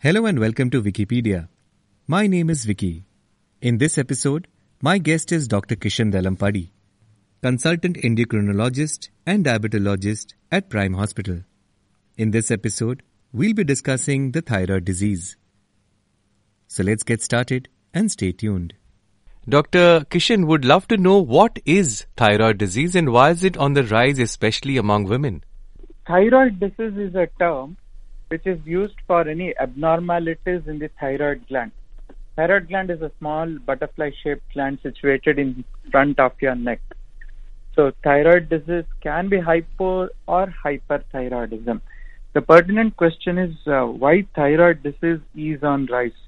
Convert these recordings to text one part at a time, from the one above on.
Hello and welcome to Vickypedia. My name is Vicky. In this episode, my guest is Dr. Kishan Dalampadi, consultant endocrinologist and diabetologist at Prime Hospital. In this episode, we'll be discussing the thyroid disease. So let's get started and stay tuned. Dr. Kishan would love to know what is thyroid disease and why is it on the rise, especially among women? Thyroid disease is a term which is used for any abnormalities in the thyroid gland. Thyroid gland is a small butterfly shaped gland situated in front of your neck. So thyroid disease can be hypo or hyperthyroidism. The pertinent question is uh, why thyroid disease is on rise.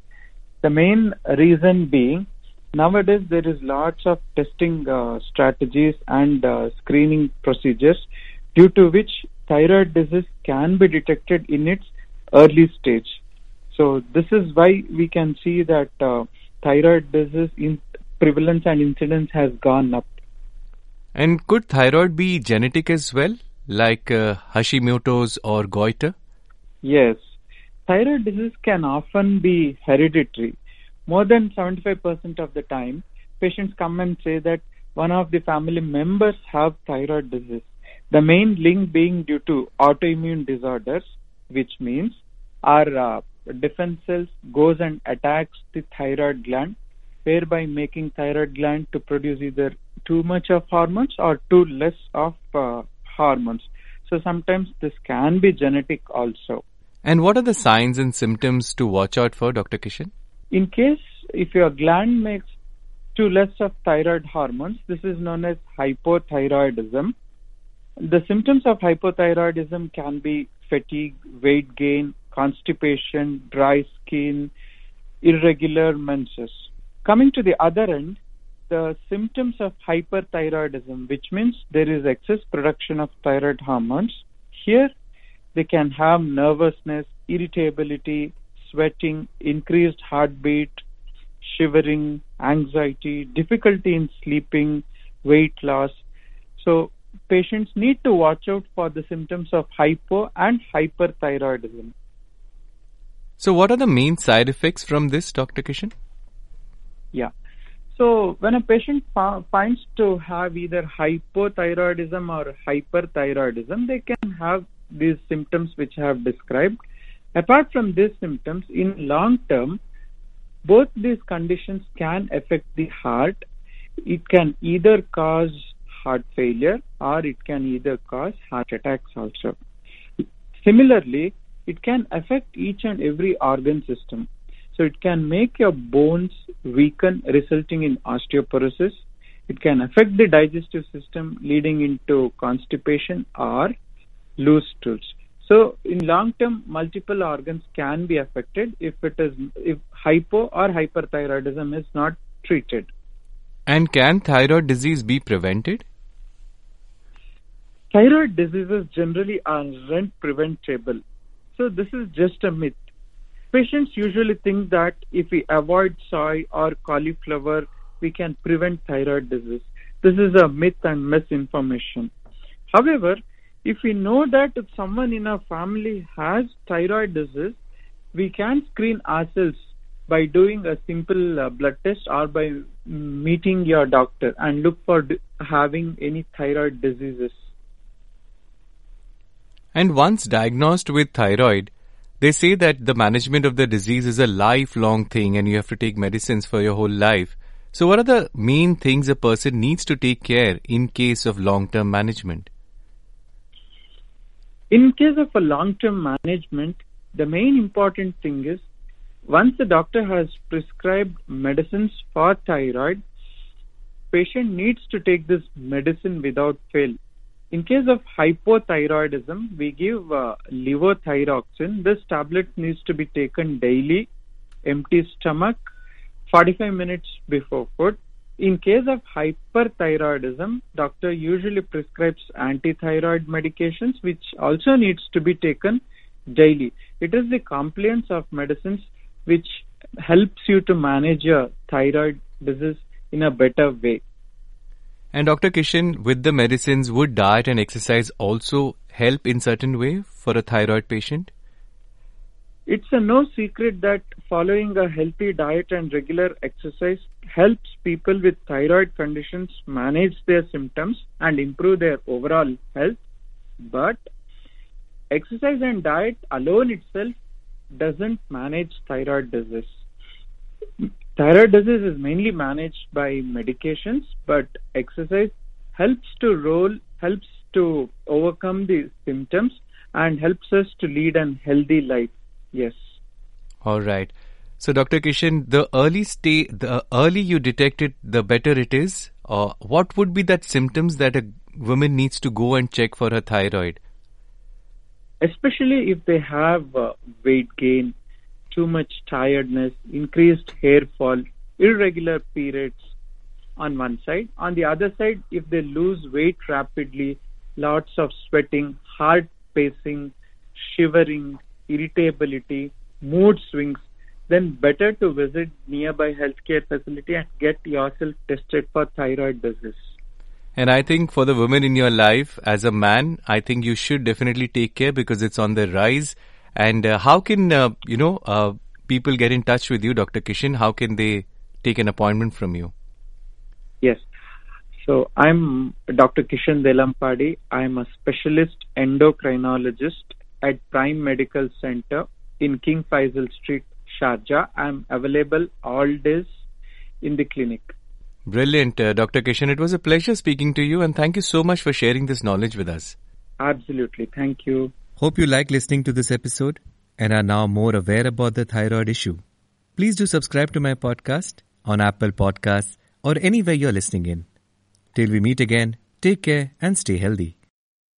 The main reason being nowadays there is lots of testing uh, strategies and uh, screening procedures due to which thyroid disease can be detected in its early stage. So this is why we can see that uh, thyroid disease in prevalence and incidence has gone up. And could thyroid be genetic as well, like uh, Hashimoto's or goiter? Yes, thyroid disease can often be hereditary. More than 75% of the time, patients come and say that one of the family members have thyroid disease. The main link being due to autoimmune disorders, which means our uh, defense cells goes and attacks the thyroid gland, thereby making thyroid gland to produce either too much of hormones or too less of uh, hormones. So sometimes this can be genetic also. And what are the signs and symptoms to watch out for, Dr. Kishan? In case if your gland makes too less of thyroid hormones, this is known as hypothyroidism. The symptoms of hypothyroidism can be fatigue, weight gain, constipation, dry skin, irregular menses. Coming to the other end, the symptoms of hyperthyroidism, which means there is excess production of thyroid hormones, here they can have nervousness, irritability, sweating, increased heartbeat, shivering, anxiety, difficulty in sleeping, weight loss. So patients need to watch out for the symptoms of hypo and hyperthyroidism. So, what are the main side effects from this, Dr. Kishan? Yeah. So, when a patient fa- finds to have either hypothyroidism or hyperthyroidism, they can have these symptoms which I have described. Apart from these symptoms, in long term, both these conditions can affect the heart. It can either cause heart failure or it can either cause heart attacks also. Similarly, it can affect each and every organ system. So it can make your bones weaken, resulting in osteoporosis. It can affect the digestive system, leading into constipation or loose stools. So in long term, multiple organs can be affected if it is if hypo or hyperthyroidism is not treated. And can thyroid disease be prevented? Thyroid diseases generally aren't preventable. So this is just a myth. Patients usually think that if we avoid soy or cauliflower, we can prevent thyroid disease. This is a myth and misinformation. However, if we know that if someone in our family has thyroid disease, we can screen ourselves by doing a simple uh, blood test or by meeting your doctor and look for d- having any thyroid diseases. And once diagnosed with thyroid, they say that the management of the disease is a lifelong thing and you have to take medicines for your whole life. So, what are the main things a person needs to take care in case of long term management? In case of a long term management, the main important thing is once the doctor has prescribed medicines for thyroid, patient needs to take this medicine without fail. In case of hypothyroidism, we give uh, levothyroxine. This tablet needs to be taken daily, empty stomach, 45 minutes before food. In case of hyperthyroidism, doctor usually prescribes antithyroid medications which also needs to be taken daily. It is the compliance of medicines which helps you to manage your thyroid disease in a better way. And Dr. Kishan, with the medicines, would diet and exercise also help in certain way for a thyroid patient? It's a no secret that following a healthy diet and regular exercise helps people with thyroid conditions manage their symptoms and improve their overall health. But exercise and diet alone itself doesn't manage thyroid disease. Thyroid disease is mainly managed by medications, but exercise helps to roll, helps to overcome the symptoms and helps us to lead a healthy life. Yes. All right. So, Dr. Kishan, the early stay, the early you detect it, the better it is. Uh, what would be that symptoms that a woman needs to go and check for her thyroid? Especially if they have uh, weight gain, too much tiredness, increased hair fall, irregular periods on one side. On the other side, if they lose weight rapidly, lots of sweating, heart pacing, shivering, irritability, mood swings, then better to visit nearby healthcare facility and get yourself tested for thyroid disease. And I think for the women in your life, as a man, I think you should definitely take care because it's on the rise. And uh, how can, uh, you know, uh, people get in touch with you, Dr. Kishan? How can they take an appointment from you? Yes. So I'm Dr. Kishan Delampadi. I'm a specialist endocrinologist at Prime Medical Center in King Faisal Street, Sharjah. I'm available all days in the clinic. Brilliant, uh, Dr. Kishan. It was a pleasure speaking to you and thank you so much for sharing this knowledge with us. Absolutely. Thank you. Hope you like listening to this episode and are now more aware about the thyroid issue. Please do subscribe to my podcast on Apple Podcasts or anywhere you're listening in. Till we meet again, take care and stay healthy.